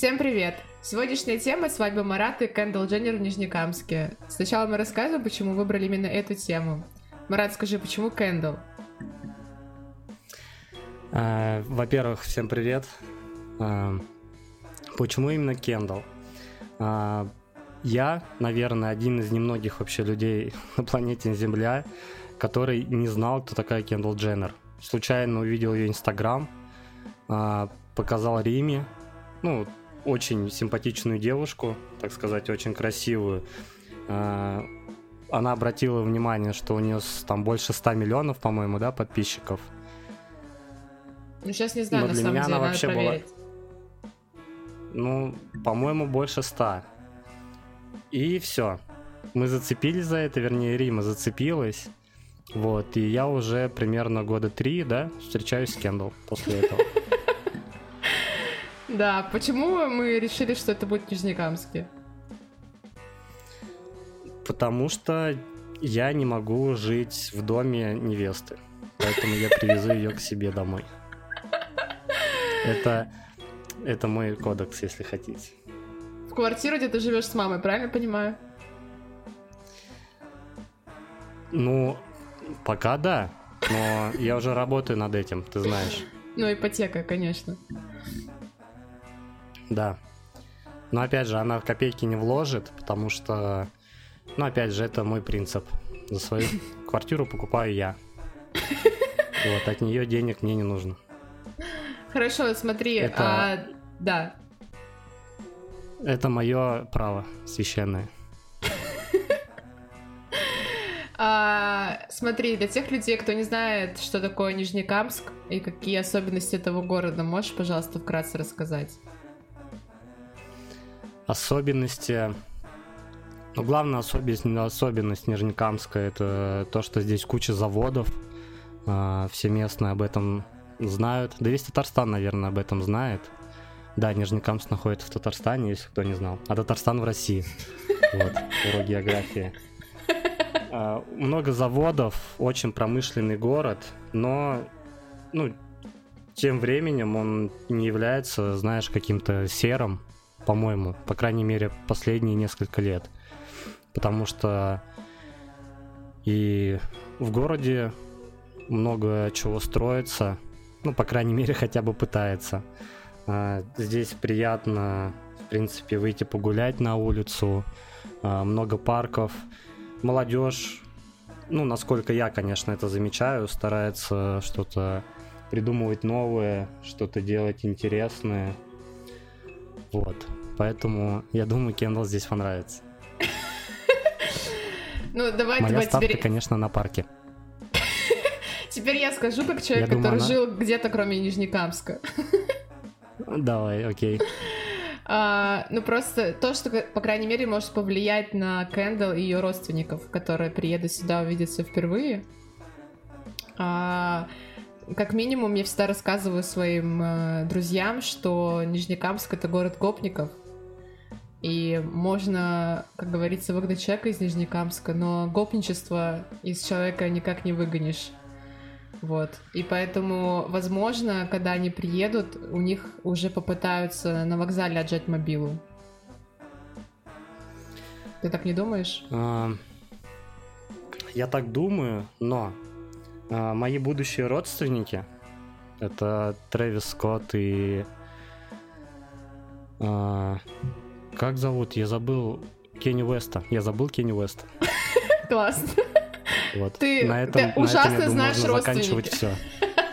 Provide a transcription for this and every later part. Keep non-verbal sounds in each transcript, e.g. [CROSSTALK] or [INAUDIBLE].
Всем привет! Сегодняшняя тема — свадьба Марата и Кэндалл Дженнер в Нижнекамске. Сначала мы расскажем, почему выбрали именно эту тему. Марат, скажи, почему Кэндалл? А, во-первых, всем привет. А, почему именно Кендалл? А, я, наверное, один из немногих вообще людей [LAUGHS] на планете Земля, который не знал, кто такая Кендалл Дженнер. Случайно увидел ее Инстаграм, показал Риме, ну, очень симпатичную девушку, так сказать, очень красивую. Она обратила внимание, что у нее там больше 100 миллионов, по-моему, да, подписчиков. Ну, сейчас не знаю, Но на для самом меня деле, она вообще проверить. была... Ну, по-моему, больше 100. И все. Мы зацепились за это, вернее, Рима зацепилась. Вот, и я уже примерно года три, да, встречаюсь с Кендалл после этого. Да, почему мы решили, что это будет Нижнекамске? Потому что я не могу жить в доме невесты. Поэтому я привезу ее к себе домой. Это, это мой кодекс, если хотите. В квартиру, где ты живешь с мамой, правильно понимаю? Ну, пока да. Но я уже работаю над этим, ты знаешь. Ну, ипотека, конечно. Да. Но опять же, она копейки не вложит, потому что, ну, опять же, это мой принцип. За свою [LAUGHS] квартиру покупаю я. Вот, от нее денег мне не нужно. Хорошо, смотри, это... а, да. Это мое право священное. [LAUGHS] А, смотри, для тех людей, кто не знает, что такое Нижнекамск и какие особенности этого города, можешь, пожалуйста, вкратце рассказать? Особенности... Ну, главная особенность, особенность Нижнекамска — это то, что здесь куча заводов. А, все местные об этом знают. Да весь Татарстан, наверное, об этом знает. Да, Нижнекамск находится в Татарстане, если кто не знал. А Татарстан в России. [LAUGHS] Вот, урок географии. А, много заводов, очень промышленный город, но, ну, тем временем он не является, знаешь, каким-то серым, по-моему, по крайней мере, последние несколько лет. Потому что и в городе много чего строится, ну, по крайней мере, хотя бы пытается. А, здесь приятно, в принципе, выйти погулять на улицу, а, много парков. Молодежь, ну, насколько я, конечно, это замечаю, старается что-то придумывать новое, что-то делать интересное. Вот. Поэтому я думаю, Кендалл здесь понравится. [LAUGHS] Ну, давай, Моя давай ставка, теперь... конечно, на парке. [LAUGHS] Теперь я скажу, как человек, я который думаю, жил она... где-то кроме Нижнекамска. [LAUGHS] Давай, окей. А, ну просто то, что, по крайней мере, может повлиять на Кэндалл и ее родственников, которые приедут сюда увидеться впервые. А, как минимум, я всегда рассказываю своим э, друзьям, что Нижнекамск это город гопников. И можно, как говорится, выгнать человека из Нижнекамска, но гопничество из человека никак не выгонишь. Вот. И поэтому, возможно, когда они приедут, у них уже попытаются на вокзале отжать мобилу. Ты так не думаешь? А, я так думаю, но мои будущие родственники это Трэвис Скотт и а, как зовут? Я забыл Кенни Уэста. Я забыл Кенни Уэста. [LAUGHS] Классно. Вот. Ты, на этом, ты ужасно на этом, знаешь можно заканчивать все.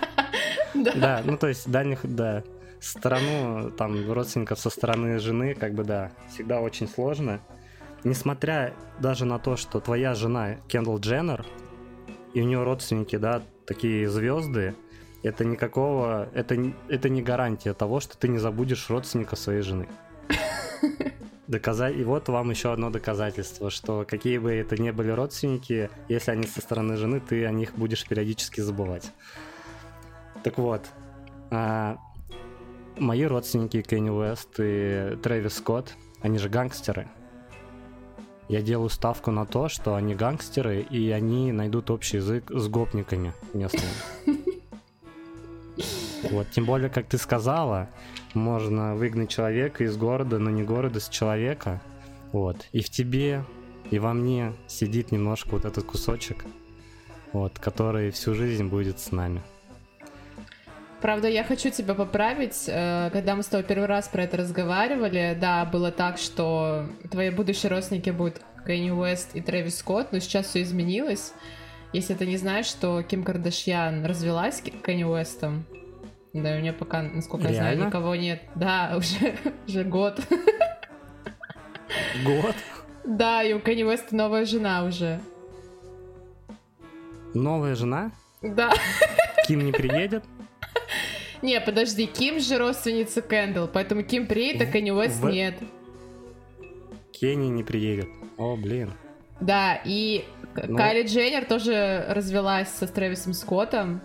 [LAUGHS] да. да, ну то есть дальних, да, сторону, там, родственников со стороны жены, как бы, да, всегда очень сложно. Несмотря даже на то, что твоя жена Кендалл Дженнер, и у нее родственники, да, такие звезды, это никакого, это, это не гарантия того, что ты не забудешь родственника своей жены. [LAUGHS] Доказать... И вот вам еще одно доказательство, что какие бы это ни были родственники, если они со стороны жены, ты о них будешь периодически забывать. Так вот, а, мои родственники Кенни Уэст и Трэвис Скотт, они же гангстеры. Я делаю ставку на то, что они гангстеры, и они найдут общий язык с гопниками местными. [LAUGHS] Вот, тем более, как ты сказала, можно выгнать человека из города, но не города, с человека. Вот. И в тебе, и во мне сидит немножко вот этот кусочек, вот, который всю жизнь будет с нами. Правда, я хочу тебя поправить. Э, когда мы с тобой первый раз про это разговаривали, да, было так, что твои будущие родственники будут Кенни Уэст и Трэвис Скотт, но сейчас все изменилось. Если ты не знаешь, что Ким Кардашьян развелась с Кенни Уэстом, да, у нее пока, насколько Реально? я знаю, никого нет. Да, [LAUGHS] уже, уже год. Год? Да, и у Кенни Уэста новая жена уже. Новая жена? Да. Ким не приедет? Не, подожди, Ким же родственница Кэндл, поэтому Ким приедет, а Кенни Уэст в... нет. Кенни не приедет. О, блин. Да, и ну... Кайли Дженнер тоже развелась со Трэвисом Скоттом.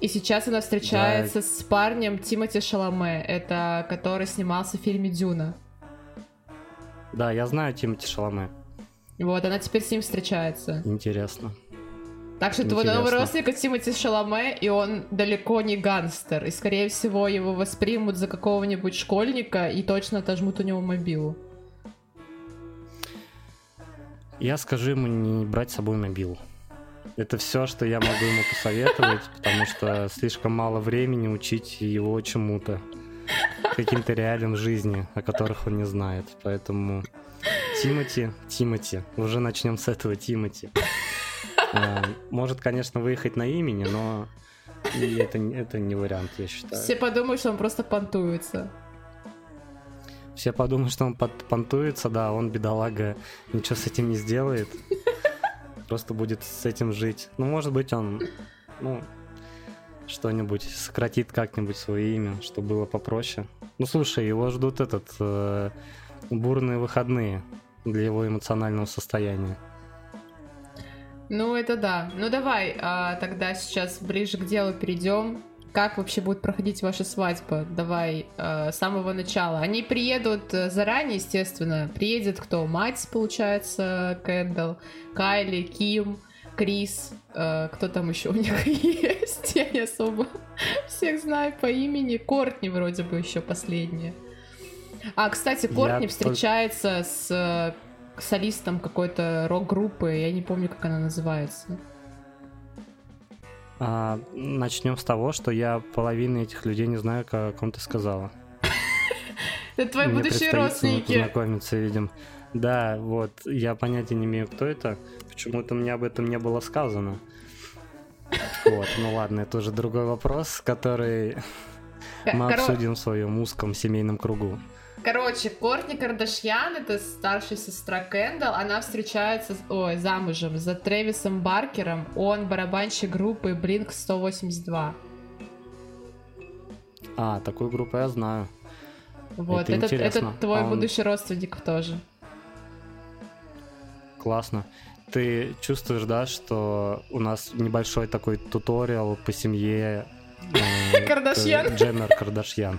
И сейчас она встречается да. с парнем Тимоти Шаломе, это который снимался в фильме Дюна. Да, я знаю Тимоти Шаломе. Вот, она теперь с ним встречается. Интересно. Так что твой новый родственник Тимоти Шаломе, и он далеко не гангстер. И, скорее всего, его воспримут за какого-нибудь школьника и точно отожмут у него мобилу. Я скажу ему не брать с собой мобилу. Это все, что я могу ему посоветовать, потому что слишком мало времени учить его чему-то. Каким-то реалиям жизни, о которых он не знает. Поэтому Тимати, Тимати, уже начнем с этого Тимати. А, может, конечно, выехать на имени, но и это, это не вариант, я считаю. Все подумают, что он просто понтуется. Все подумают, что он понтуется, да, он, бедолага, ничего с этим не сделает. Просто будет с этим жить. Ну, может быть, он, ну, что-нибудь сократит как-нибудь свое имя, чтобы было попроще. Ну, слушай, его ждут этот э, бурные выходные для его эмоционального состояния. Ну, это да. Ну, давай а, тогда сейчас ближе к делу перейдем. Как вообще будет проходить ваша свадьба? Давай а, с самого начала. Они приедут э, заранее, естественно. Приедет кто? Мать, получается, Кэндл, Кайли, Ким, Крис. А, кто там еще у них [LAUGHS] есть? Я не особо всех знаю по имени. Кортни вроде бы еще последняя. А, кстати, Кортни Я встречается с солистом какой-то рок-группы, я не помню, как она называется. А, начнем с того, что я половины этих людей не знаю, о ком ты сказала. [LAUGHS] Это твои будущие родственники. Знакомиться, видим. Да, вот, я понятия не имею, кто это. Почему-то мне об этом не было сказано. Вот, ну ладно, это уже другой вопрос, который [LAUGHS] мы обсудим в своем узком семейном кругу. Короче, Кортни Кардашьян, это старшая сестра Кэндалл, она встречается, ой, замужем за Трэвисом Баркером, он барабанщик группы Blink 182. А, такую группу я знаю. Вот, это, это, это твой он... будущий родственник тоже. Классно. Ты чувствуешь, да, что у нас небольшой такой туториал по семье Кардашьян? Дженнер Кардашьян.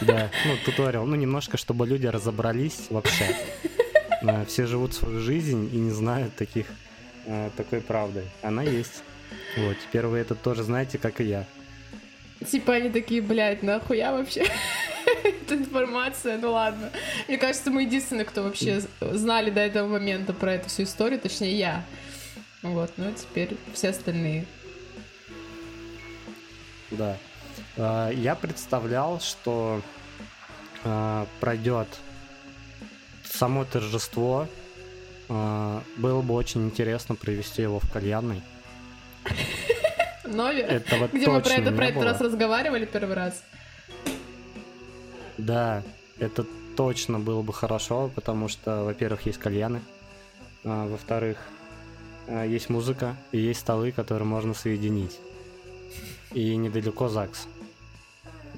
Да, ну, туториал. Ну, немножко, чтобы люди разобрались вообще. Э, все живут свою жизнь и не знают таких, э, такой правды. Она есть. Вот, теперь вы это тоже знаете, как и я. Типа они такие, блядь, нахуя вообще [LAUGHS] эта информация? Ну ладно. Мне кажется, мы единственные, кто вообще знали до этого момента про эту всю историю, точнее я. Вот, ну теперь все остальные. Да. А, я представлял, что а, пройдет само торжество. А, было бы очень интересно провести его в кальянной. Нови? Этого Где мы про это про этот раз разговаривали первый раз. Да, это точно было бы хорошо, потому что, во-первых, есть кальяны, а, во-вторых, есть музыка и есть столы, которые можно соединить и недалеко ЗАГС.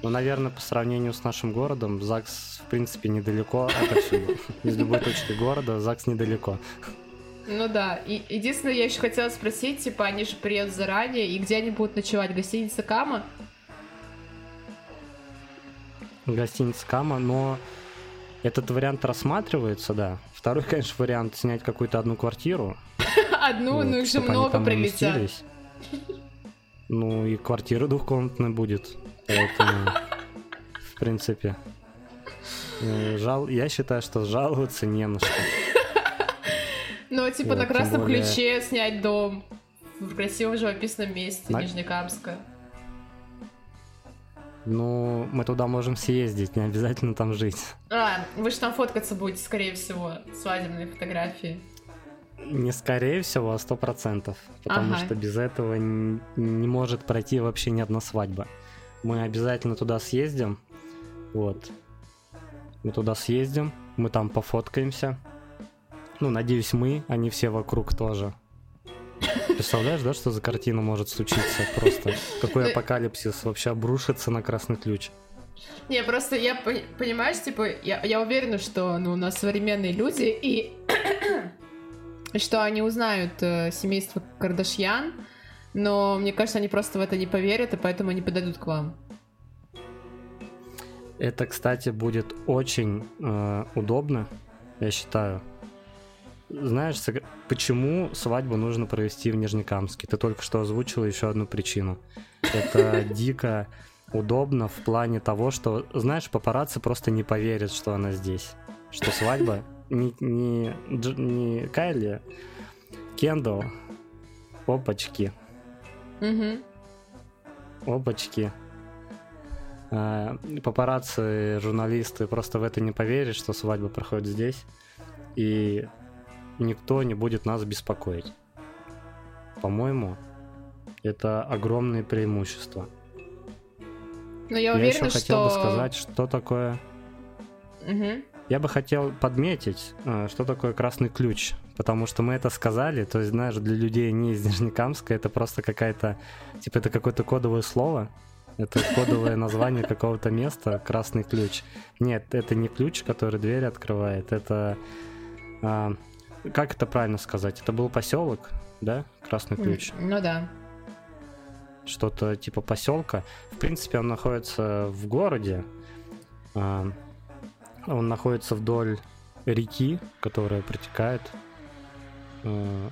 Ну, наверное, по сравнению с нашим городом, ЗАГС, в принципе, недалеко отовсюду. [LAUGHS] Из любой точки города ЗАГС недалеко. Ну да. И единственное, я еще хотела спросить, типа, они же приедут заранее, и где они будут ночевать? Гостиница Кама? Гостиница Кама, но этот вариант рассматривается, да. Второй, конечно, вариант снять какую-то одну квартиру. [LAUGHS] Одну, ну их же много прилетят. [LAUGHS] Ну и квартира двухкомнатная будет. Поэтому, в принципе, э, жал... я считаю, что жаловаться не на что. Ну, типа на красном ключе снять дом в красивом живописном месте, Нижнекамска. Ну, мы туда можем съездить, не обязательно там жить. А, вы же там фоткаться будете, скорее всего, свадебные фотографии. Не скорее всего, а сто процентов. Потому ага. что без этого не, не может пройти вообще ни одна свадьба. Мы обязательно туда съездим. Вот. Мы туда съездим, мы там пофоткаемся. Ну, надеюсь, мы, а не все вокруг тоже. Представляешь, да, что за картина может случиться? Просто какой ну, апокалипсис вообще обрушится на красный ключ. Не, просто я понимаешь, типа, я, я уверена, что ну, у нас современные люди, и что они узнают э, семейство Кардашьян, но мне кажется, они просто в это не поверят, и поэтому они подойдут к вам. Это, кстати, будет очень э, удобно, я считаю, знаешь, почему свадьбу нужно провести в Нижнекамске? Ты только что озвучила еще одну причину. Это [LAUGHS] дико удобно в плане того, что, знаешь, папарацци просто не поверят, что она здесь. Что свадьба не, не, не Кайли, Кендалл, опачки. Угу. Опачки. А, папарацци, журналисты просто в это не поверят, что свадьба проходит здесь. И никто не будет нас беспокоить. По-моему, это огромное преимущество. Но я уверена, я еще хотел бы сказать, что такое... Угу. Я бы хотел подметить, э, что такое красный ключ, потому что мы это сказали, то есть, знаешь, для людей не из Нижнекамска это просто какая-то, типа, это какое-то кодовое слово, это кодовое название какого-то места, красный ключ. Нет, это не ключ, который дверь открывает, это а, как это правильно сказать? Это был поселок, да? Красный ключ. Ну да. Что-то типа поселка. В принципе, он находится в городе. А, он находится вдоль реки, которая протекает, а,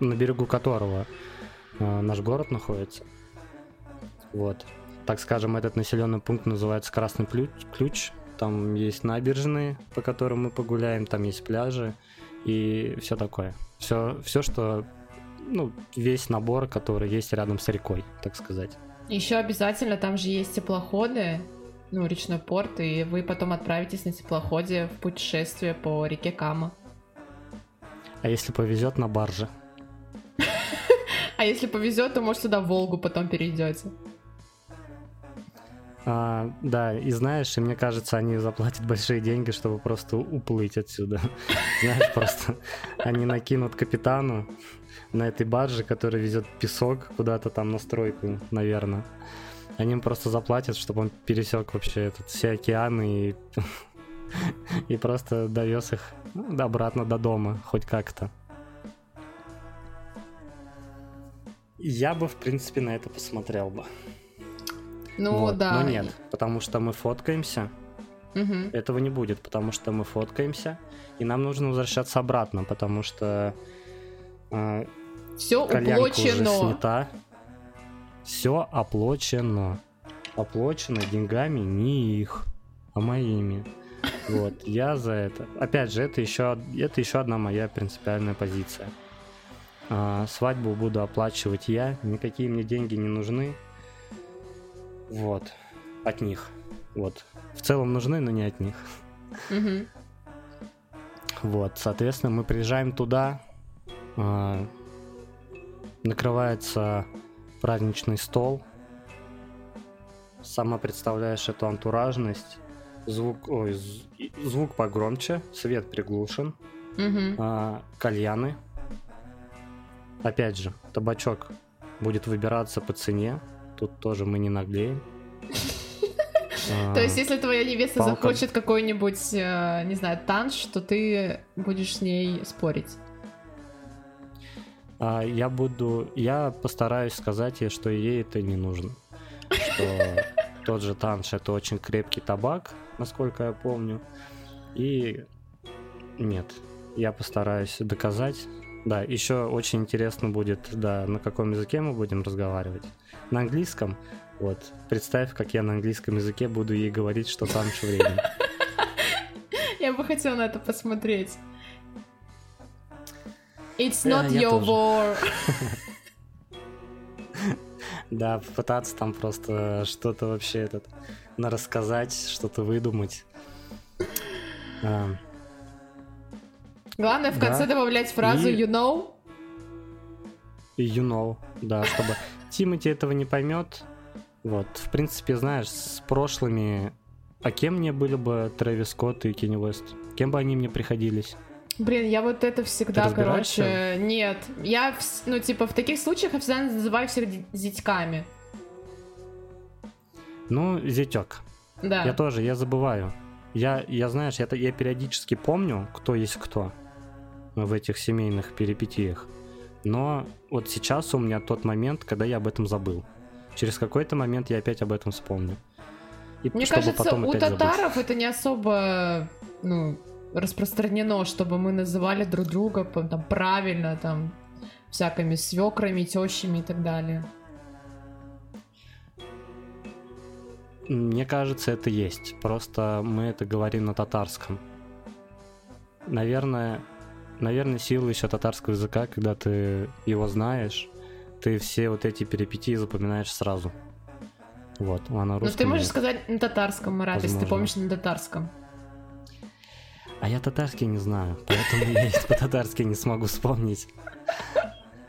на берегу которого а, наш город находится. Вот. Так скажем, этот населенный пункт называется Красный Ключ. Там есть набережные, по которым мы погуляем, там есть пляжи и все такое. Все, все, что, ну, весь набор, который есть рядом с рекой, так сказать. Еще обязательно там же есть теплоходы, ну, речной порт, и вы потом отправитесь на теплоходе в путешествие по реке Кама. А если повезет на барже? [LAUGHS] А если повезет, то, может, сюда Волгу потом перейдете. А, да, и знаешь, и мне кажется, они заплатят большие деньги, чтобы просто уплыть отсюда. [LAUGHS] Знаешь, просто они накинут капитану на этой барже, который везет песок куда-то там на стройку, наверное. Они им просто заплатят, чтобы он пересек вообще этот, все океаны и, [LAUGHS] и просто довез их ну, обратно до дома, хоть как-то. Я бы, в принципе, на это посмотрел бы. Ну вот, да. Но нет, потому что мы фоткаемся. Угу. Этого не будет, потому что мы фоткаемся, и нам нужно возвращаться обратно, потому что э, все уплочено. уже снята. Все оплачено. Оплачено деньгами не их, а моими. Вот, я за это. Опять же, это еще, это еще одна моя принципиальная позиция. А, свадьбу буду оплачивать я, никакие мне деньги не нужны. Вот. От них. Вот. В целом нужны, но не от них. Угу. Вот, соответственно, мы приезжаем туда, э, накрывается праздничный стол, сама представляешь эту антуражность, звук, ой, звук погромче, свет приглушен, угу. э, кальяны, опять же, табачок будет выбираться по цене, Тут тоже мы не наглеем. [LAUGHS] То есть, если твоя невеста захочет какой-нибудь, э, не знаю, танш, то ты будешь с ней спорить? А, я буду... Я постараюсь сказать ей, что ей это не нужно. Что тот же танш — это очень крепкий табак, насколько я помню. И нет, я постараюсь доказать Да, еще очень интересно будет, да, на каком языке мы будем разговаривать. На английском. Вот. Представь, как я на английском языке буду ей говорить, что раньше времени. [LAUGHS] Я бы хотела на это посмотреть. It's not your war. [LAUGHS] Да, попытаться там просто что-то вообще этот на рассказать, что-то выдумать. А. Главное в конце добавлять фразу you know. You know, да, чтобы Тимати этого не поймет. Вот, в принципе, знаешь, с прошлыми... А кем мне были бы Трэвис Скотт и Кенни Уэст? Кем бы они мне приходились? Блин, я вот это всегда, короче, нет. Я, ну, типа, в таких случаях я всегда называю всех зятьками. Ну, зятек. Да. Я тоже, я забываю. Я, я знаешь, я, я периодически помню, кто есть кто в этих семейных перипетиях. Но вот сейчас у меня тот момент, когда я об этом забыл. Через какой-то момент я опять об этом вспомню. И Мне кажется, у татаров забыть. это не особо ну, распространено, чтобы мы называли друг друга там, правильно, там, всякими свекрами, тещами и так далее. Мне кажется, это есть. Просто мы это говорим на татарском. Наверное, наверное, сила еще татарского языка, когда ты его знаешь, ты все вот эти перипетии запоминаешь сразу. Вот, а на русском. Ну ты можешь сказать на татарском, Марат, если ты помнишь на татарском. А я татарский не знаю, поэтому я [LAUGHS] по-татарски не смогу вспомнить.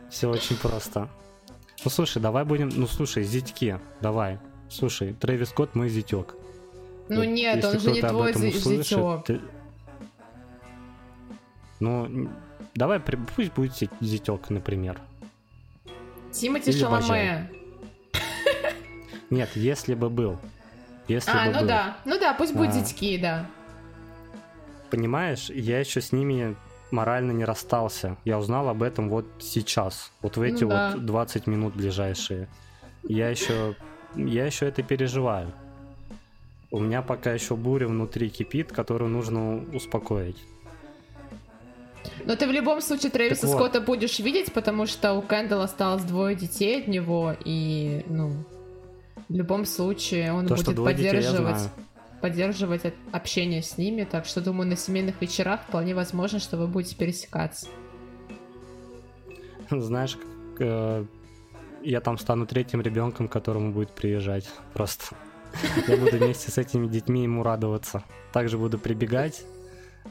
Все очень просто. Ну слушай, давай будем. Ну слушай, зятьки, давай. Слушай, Трэвис Скотт мой зятек. Ну вот, нет, он же не твой зятек. Ты... Ну, давай, пусть будет зятек, например. Тимати Шаломе. [LAUGHS] Нет, если бы был. Если а, бы ну был. да. Ну да, пусть а... зятьки, да. Понимаешь, я еще с ними морально не расстался. Я узнал об этом вот сейчас. Вот в эти ну, да. вот 20 минут ближайшие. Я еще я еще это переживаю. У меня пока еще буря внутри кипит, которую нужно успокоить. Но ты в любом случае Трэвиса так Скотта вот. будешь видеть, потому что у Кэндалла осталось двое детей от него, и, ну, в любом случае он То, будет поддерживать, детей, поддерживать общение с ними, так что, думаю, на семейных вечерах вполне возможно, что вы будете пересекаться. Знаешь, э, я там стану третьим ребенком, которому будет приезжать. Просто. Я буду вместе с этими детьми ему радоваться. Также буду прибегать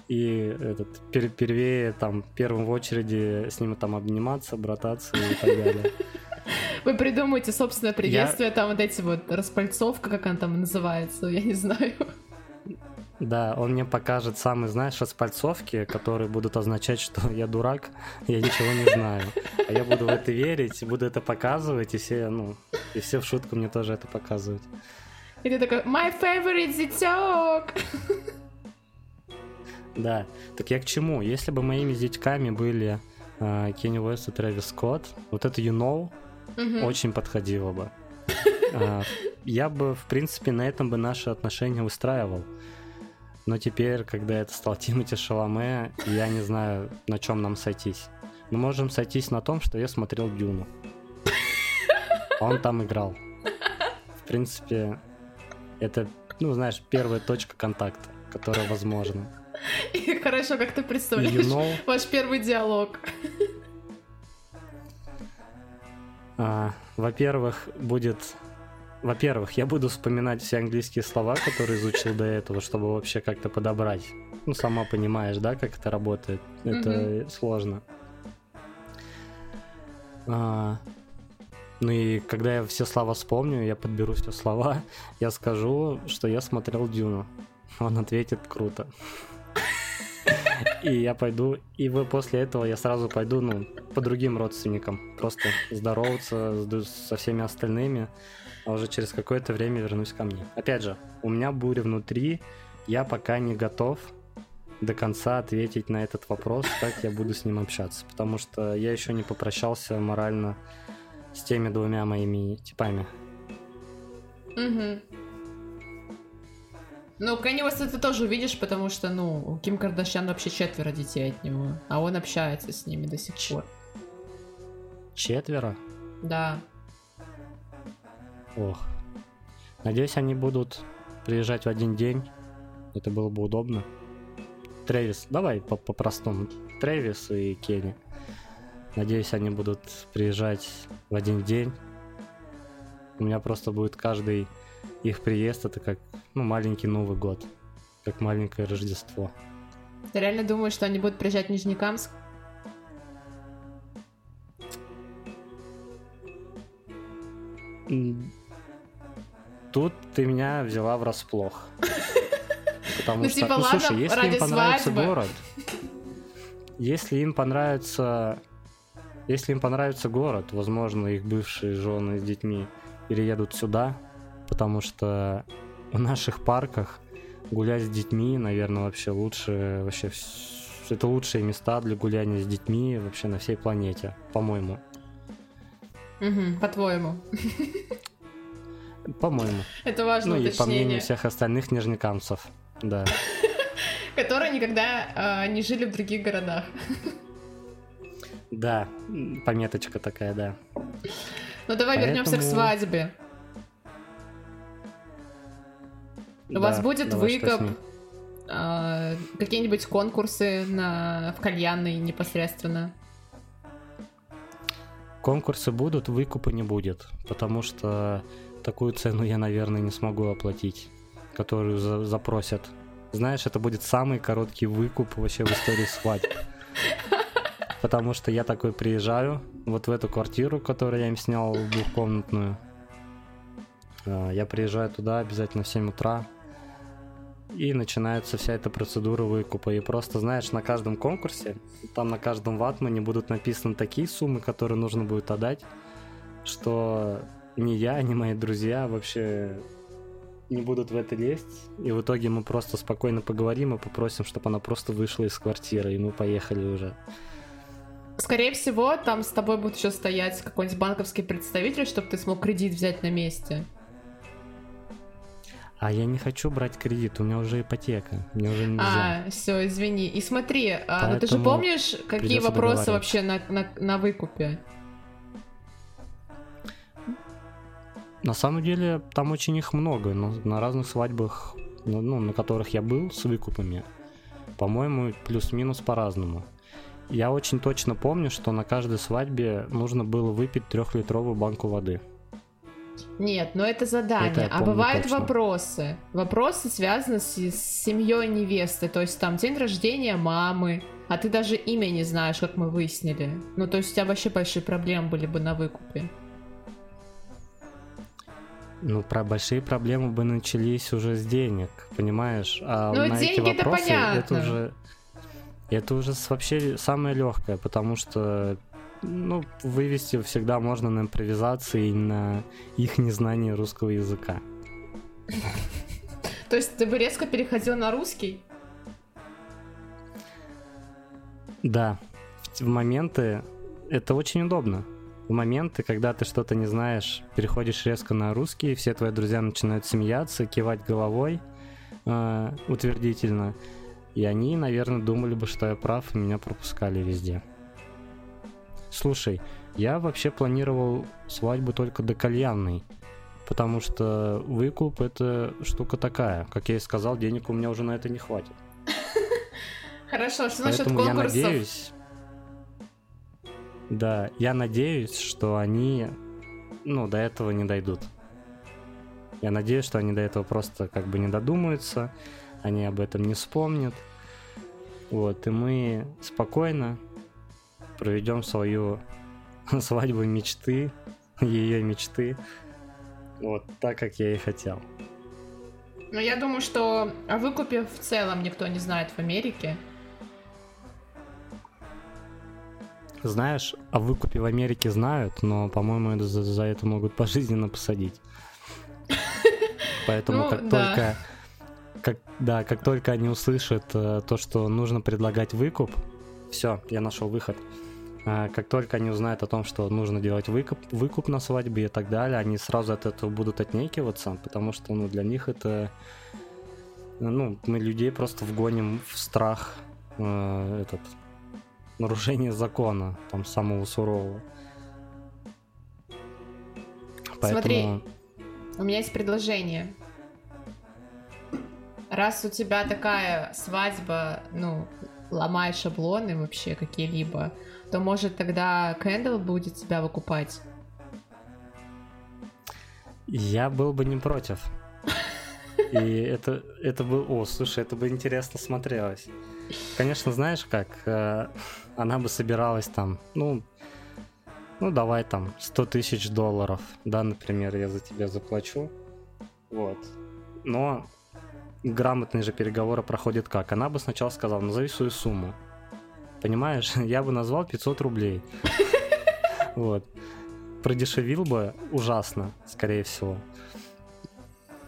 и этот пер первее там первым в очереди с ним там обниматься, брататься и так далее. Вы придумаете собственное приветствие, я... там вот эти вот распальцовка, как она там называется, я не знаю. Да, он мне покажет самые, знаешь, распальцовки, которые будут означать, что я дурак, я ничего не знаю. А я буду в это верить, буду это показывать, и все, ну, и все в шутку мне тоже это показывают. И ты такой, my favorite зятек! Да, так я к чему? Если бы моими зятьками были э, Кенни Уэст и Трэвис Скотт, вот это You Know очень подходило бы. Э, я бы, в принципе, на этом бы наши отношения устраивал. Но теперь, когда это стал Тимати Шаломе, я не знаю, на чем нам сойтись. Мы можем сойтись на том, что я смотрел Дюну. Он там играл. В принципе, это, ну, знаешь, первая точка контакта, которая возможна. И хорошо, как ты представляешь you know... ваш первый диалог. А, во-первых, будет во-первых, я буду вспоминать все английские слова, которые изучил до этого, чтобы вообще как-то подобрать. Ну, сама понимаешь, да, как это работает. Это mm-hmm. сложно. А, ну и когда я все слова вспомню, я подберу все слова, я скажу, что я смотрел Дюну. Он ответит круто. И я пойду, и вы после этого я сразу пойду, ну, по другим родственникам. Просто здороваться со всеми остальными а уже через какое-то время вернусь ко мне. Опять же, у меня буря внутри, я пока не готов до конца ответить на этот вопрос, как я буду с ним общаться, потому что я еще не попрощался морально с теми двумя моими типами. Угу. Ну, Кенни Уэста ты тоже увидишь, потому что, ну, у Ким Кардашьян вообще четверо детей от него, а он общается с ними до сих пор. Четверо? Да. Ох. Надеюсь, они будут приезжать в один день. Это было бы удобно. Трэвис, давай по-простому. -по Трэвис и Кенни. Надеюсь, они будут приезжать в один день. У меня просто будет каждый их приезд, это как ну, маленький Новый год. Как маленькое Рождество. Ты реально думаешь, что они будут приезжать в Нижнекамск? Тут ты меня взяла врасплох. Потому ну, что, типа, ну, ладно, слушай, если им понравится свадьбы. город, если им понравится, если им понравится город, возможно, их бывшие жены с детьми переедут сюда, потому что в наших парках гулять с детьми, наверное, вообще лучше, вообще это лучшие места для гуляния с детьми вообще на всей планете, по-моему. Угу, по-твоему. По-моему. Это важно Ну уточнение. и по мнению всех остальных нижнекамцев, да. [LAUGHS] Которые никогда э, не жили в других городах. Да, пометочка такая, да. Ну давай Поэтому... вернемся к свадьбе. У вас будет давай, выкоп, э, какие-нибудь конкурсы на, в кальянной непосредственно? Конкурсы будут, выкупа не будет, потому что такую цену я, наверное, не смогу оплатить, которую за запросят. Знаешь, это будет самый короткий выкуп вообще в истории свадьб. [LAUGHS] Потому что я такой приезжаю вот в эту квартиру, которую я им снял двухкомнатную. Я приезжаю туда обязательно в 7 утра. И начинается вся эта процедура выкупа. И просто, знаешь, на каждом конкурсе, там на каждом ватмане будут написаны такие суммы, которые нужно будет отдать, что ни я, ни мои друзья вообще не будут в это лезть. И в итоге мы просто спокойно поговорим и попросим, чтобы она просто вышла из квартиры, и мы поехали уже. Скорее всего, там с тобой будет еще стоять какой-нибудь банковский представитель, чтобы ты смог кредит взять на месте. А я не хочу брать кредит, у меня уже ипотека, мне уже нельзя. А, все, извини. И смотри, а, ну ты же помнишь, какие вопросы вообще на, на, на выкупе? На самом деле, там очень их много, но на разных свадьбах, ну, на которых я был с выкупами, по-моему, плюс-минус по-разному. Я очень точно помню, что на каждой свадьбе нужно было выпить трехлитровую банку воды. Нет, но это задание. Это а бывают точно. вопросы. Вопросы связаны с, с семьей невесты. То есть там день рождения мамы, а ты даже имя не знаешь, как мы выяснили. Ну, то есть у тебя вообще большие проблемы были бы на выкупе. Ну, про большие проблемы бы начались уже с денег, понимаешь? А ну, на деньги эти вопросы это понятно. Это уже, это уже вообще самое легкое, потому что ну, вывести всегда можно на импровизации и на их незнание русского языка. То есть ты бы резко переходил на русский? Да. В моменты это очень удобно. В моменты, когда ты что-то не знаешь, переходишь резко на русский, все твои друзья начинают смеяться, кивать головой э, утвердительно. И они, наверное, думали бы, что я прав, и меня пропускали везде. Слушай, я вообще планировал свадьбу только до кальянной, потому что выкуп это штука такая. Как я и сказал, денег у меня уже на это не хватит. [LAUGHS] Хорошо, что насчет Поэтому конкурсов? я надеюсь, да, я надеюсь, что они, ну, до этого не дойдут. Я надеюсь, что они до этого просто как бы не додумаются, они об этом не вспомнят. Вот, и мы спокойно проведем свою [LAUGHS] свадьбу мечты, ее мечты, вот так, как я и хотел. Но я думаю, что о выкупе в целом никто не знает в Америке. Знаешь, о выкупе в Америке знают, но, по-моему, за, за это могут пожизненно посадить. [LAUGHS] Поэтому Ну, как да. только как, да, как только они услышат э, то, что нужно предлагать выкуп, все, я нашел выход. А, как только они узнают о том, что нужно делать выкуп, выкуп на свадьбе и так далее, они сразу от этого будут отнекиваться, потому что ну, для них это ну, мы людей просто вгоним в страх э, этот нарушение закона, там самого сурового. Поэтому... Смотри, у меня есть предложение. Раз у тебя такая свадьба, ну, ломает шаблоны вообще какие-либо, то может тогда Кэндл будет тебя выкупать? Я был бы не против. И это, это бы... О, слушай, это бы интересно смотрелось. Конечно, знаешь как, э, она бы собиралась там, ну, ну давай там 100 тысяч долларов, да, например, я за тебя заплачу. Вот. Но грамотные же переговоры проходят как? Она бы сначала сказала, назови свою сумму. Понимаешь? [LAUGHS] Я бы назвал 500 рублей. [LAUGHS] Вот. Продешевил бы ужасно, скорее всего.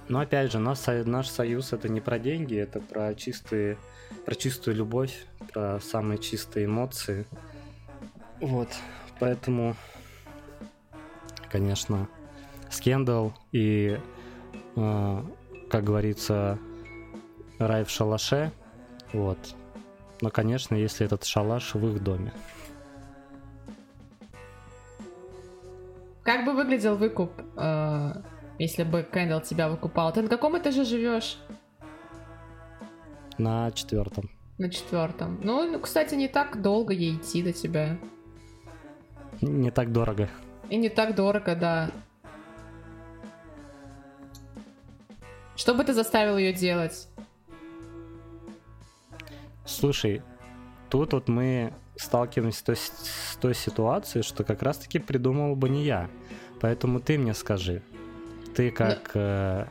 Но опять же, наш, наш союз это не про деньги, это про чистые, про чистую любовь, про самые чистые эмоции. Вот, поэтому, конечно, скандал и, э, как говорится, рай в шалаше. Вот. Но, конечно, если этот шалаш в их доме. Как бы выглядел выкуп, э, если бы Кэндалл тебя выкупал? Ты на каком этаже живешь? На четвертом. На четвертом. Ну, ну, кстати, не так долго ей идти до тебя. Не так дорого. И не так дорого, да. Что бы ты заставил ее делать? Слушай, тут вот мы сталкиваемся с той, с той ситуацией, что как раз-таки придумал бы не я. Поэтому ты мне скажи, ты как э,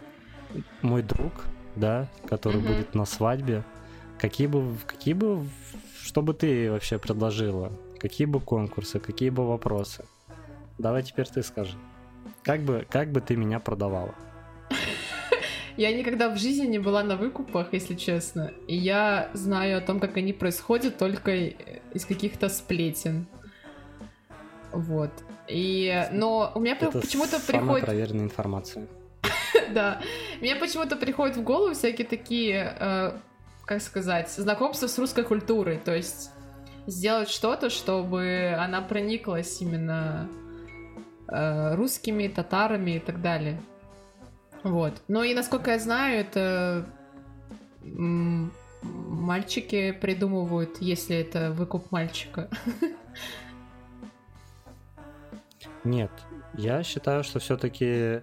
мой друг, да, который угу. будет на свадьбе, какие бы, какие бы, что бы ты вообще предложила? Какие бы конкурсы, какие бы вопросы? Давай теперь ты скажи. Как бы, как бы ты меня продавала? Я никогда в жизни не была на выкупах, если честно. И я знаю о том, как они происходят только из каких-то сплетен. Вот. И, но у меня Это почему-то приходит... проверенная информация. [LAUGHS] Да. Мне почему-то приходят в голову всякие такие, э, как сказать, знакомства с русской культурой. То есть сделать что-то, чтобы она прониклась именно э, русскими, татарами и так далее. Вот. Ну и насколько я знаю, это мальчики придумывают, если это выкуп мальчика. Нет, я считаю, что все-таки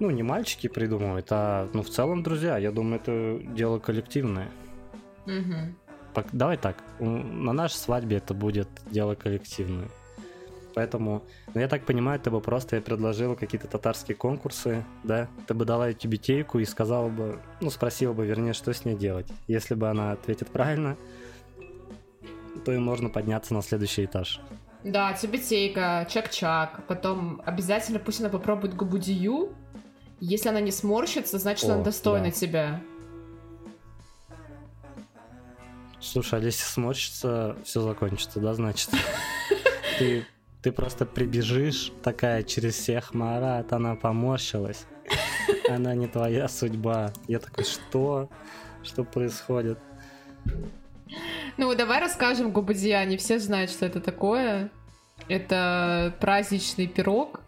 ну, не мальчики придумывают, а ну, в целом друзья. Я думаю, это дело коллективное. Угу. Давай так, на нашей свадьбе это будет дело коллективное. Поэтому, ну я так понимаю, ты бы просто предложила какие-то татарские конкурсы, да? Ты бы дала тюбетейку и сказала бы, ну спросила бы, вернее, что с ней делать. Если бы она ответит правильно, то и можно подняться на следующий этаж. Да, тюбетейка, чак-чак, потом обязательно пусть она попробует губудию. Если она не сморщится, значит, О, она достойна да. тебя. Слушай, а если сморщится, все закончится, да, значит? [LAUGHS] Ты ты просто прибежишь, такая через всех, Марат, она поморщилась. [LAUGHS] Она не твоя судьба. Я такой, что? Что происходит? Ну, давай расскажем Губадия. Не все знают, что это такое. Это праздничный пирог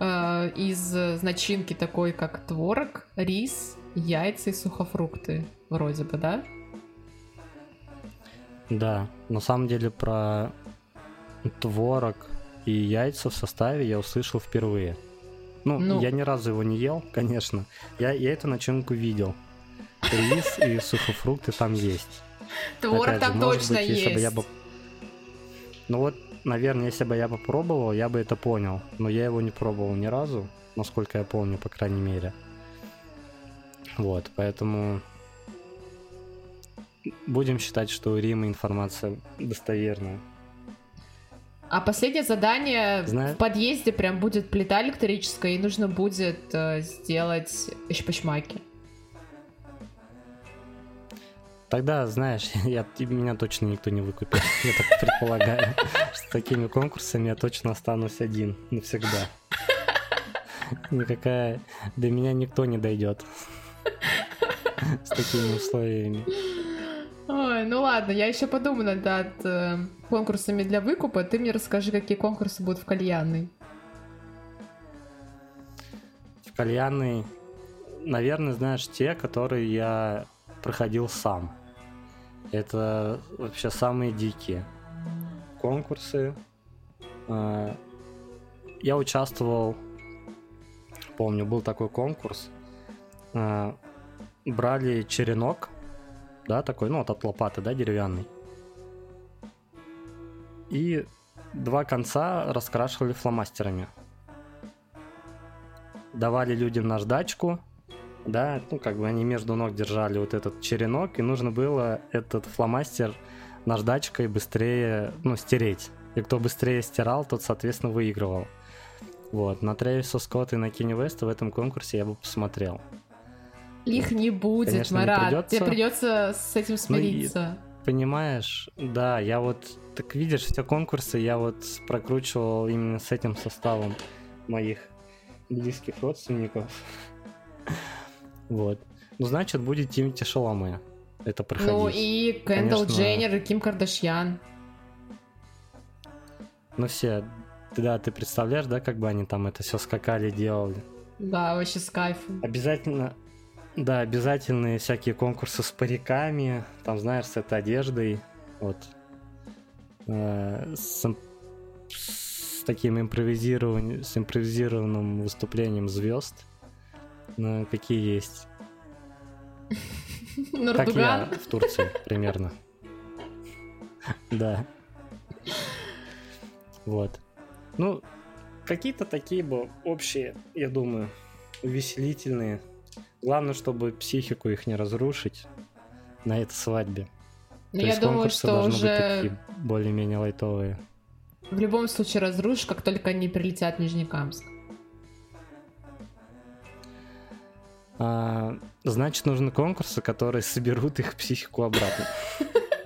э, из начинки такой, как творог, рис, яйца и сухофрукты. Вроде бы, да? Да, на самом деле про творог и яйца в составе я услышал впервые. Ну, ну, я ни разу его не ел, конечно. Я, я эту начинку видел. Рис и сухофрукты там есть. Творог Опять там же, точно быть, есть. Если бы я бы... Ну вот, наверное, если бы я попробовал, я бы это понял. Но я его не пробовал ни разу, насколько я помню, по крайней мере. Вот, поэтому будем считать, что у Рима информация достоверная. А последнее задание Знаю. в подъезде прям будет плита электрическая, и нужно будет э, сделать шпачмаки. Тогда, знаешь, [LAUGHS] я, меня точно никто не выкупит. [LAUGHS] Я так предполагаю, [LAUGHS] что с такими конкурсами я точно останусь один навсегда. Никакая... До меня никто не дойдет. с такими условиями. Ой, ну ладно, я еще подумаю над э, конкурсами для выкупа. Ты мне расскажи, какие конкурсы будут в кальянной. В кальянной, наверное, знаешь, те, которые я проходил сам. Это вообще самые дикие конкурсы. А, я участвовал, помню, был такой конкурс. А, брали черенок, да, такой, ну, вот от лопаты, да, деревянный. И два конца раскрашивали фломастерами. Давали людям наждачку, да, ну, как бы они между ног держали вот этот черенок, и нужно было этот фломастер наждачкой быстрее, ну, стереть. И кто быстрее стирал, тот, соответственно, выигрывал. Вот, на Трэвиса Скотта и на Кенни Веста в этом конкурсе я бы посмотрел. Их не будет, Конечно, Марат. Не придется... Тебе придется с этим смириться. Ну, и, понимаешь, да, я вот, так видишь, все конкурсы я вот прокручивал именно с этим составом моих близких родственников. [LAUGHS] Вот. Ну, значит, будет Тимати Шаломе это проходить. Ну и Кэндалл Конечно... Дженнер, и Ким Кардашьян. Ну все, да, ты представляешь, да, как бы они там это все скакали, делали? Да, вообще с кайфом. Обязательно, да, обязательные всякие конкурсы с париками, там, знаешь, с этой одеждой, вот. Э, с, с таким импровизированием, с импровизированным выступлением звезд, ну, какие есть. [LAUGHS] Как я в Турции примерно. Да. Вот. Ну, какие-то такие бы общие, я думаю, увеселительные. Главное, чтобы психику их не разрушить на этой свадьбе. Ну, я думаю, что уже более-менее лайтовые. В любом случае разрушишь, как только они прилетят в Нижнекамск. А, значит, нужны конкурсы, которые соберут их психику обратно. [LAUGHS]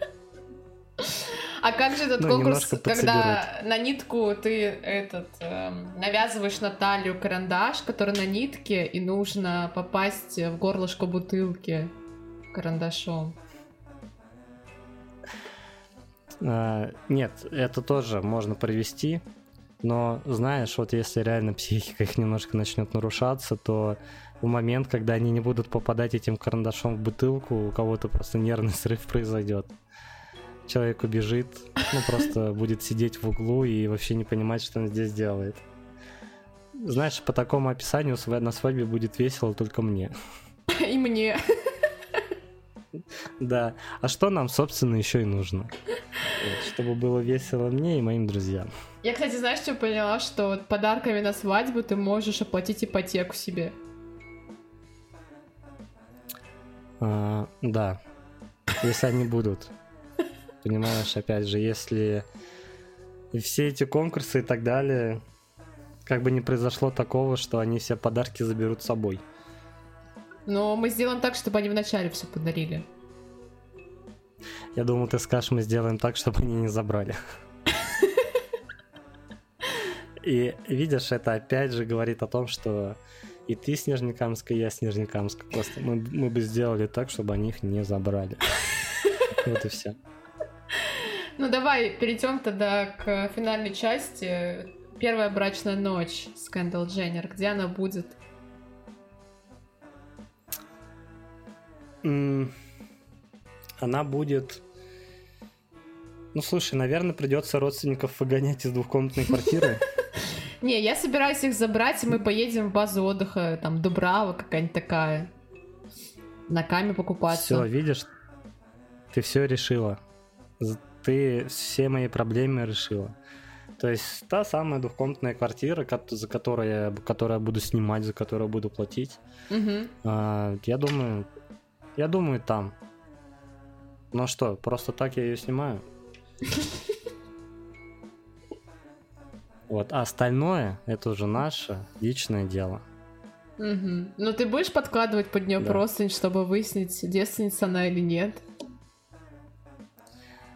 А как же этот ну, конкурс, когда на нитку ты этот эм, навязываешь на талию карандаш, который на нитке, и нужно попасть в горлышко бутылки карандашом? А, нет, это тоже можно провести, но знаешь, вот если реально психика их немножко начнет нарушаться, то в момент, когда они не будут попадать этим карандашом в бутылку, у кого-то просто нервный срыв произойдет. Человек убежит, ну просто [LAUGHS] будет сидеть в углу и вообще не понимать, что он здесь делает. Знаешь, по такому описанию на свадьбе будет весело только мне. [LAUGHS] И мне. [LAUGHS] Да. А что нам, собственно, еще и нужно? Чтобы было весело мне и моим друзьям. Я, кстати, знаешь, что поняла? Что подарками на свадьбу ты можешь оплатить ипотеку себе. А, да, если они будут. Понимаешь, опять же, если все эти конкурсы и так далее, как бы не произошло такого, что они все подарки заберут с собой. Но мы сделаем так, чтобы они вначале все подарили. Я думал, ты скажешь, мы сделаем так, чтобы они не забрали. [LAUGHS] И видишь, это опять же говорит о том, что и ты с Нижнекамска, и я с Нижнекамска. Просто мы, мы бы сделали так, чтобы они их не забрали. [LAUGHS] Вот и все. Ну давай перейдем тогда к финальной части. Первая брачная ночь с Кэндалл Дженнер. Где она будет? Она будет... Ну слушай, наверное, придется родственников выгонять из двухкомнатной квартиры. [LAUGHS] Не, я собираюсь их забрать, и мы поедем в базу отдыха, там, Дубрава какая-нибудь такая. На каме покупаться. Все, видишь, ты все решила. Ты все мои проблемы решила. То есть та самая двухкомнатная квартира, за которую я, которую я буду снимать, за которую буду платить. Угу. А, я думаю, я думаю там. Ну что, просто так я ее снимаю? Вот, а остальное это уже наше личное дело. Угу. Ну ты будешь подкладывать под нее да. простынь, чтобы выяснить, девственница она или нет?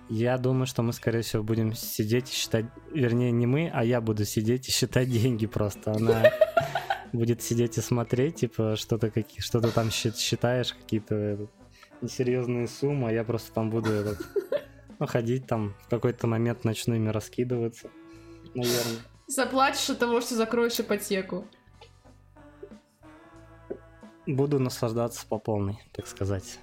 Я думаю, что мы, скорее всего, будем сидеть и считать... Вернее, не мы, а я буду сидеть и считать деньги просто. Она [LAUGHS] будет сидеть и смотреть, типа, что-то какие, что-то там считаешь, какие-то несерьезные суммы, а я просто там буду этот, ну, ходить там, в какой-то момент начну ими раскидываться, наверное. Заплатишь от того, что закроешь ипотеку. Буду наслаждаться по полной, так сказать.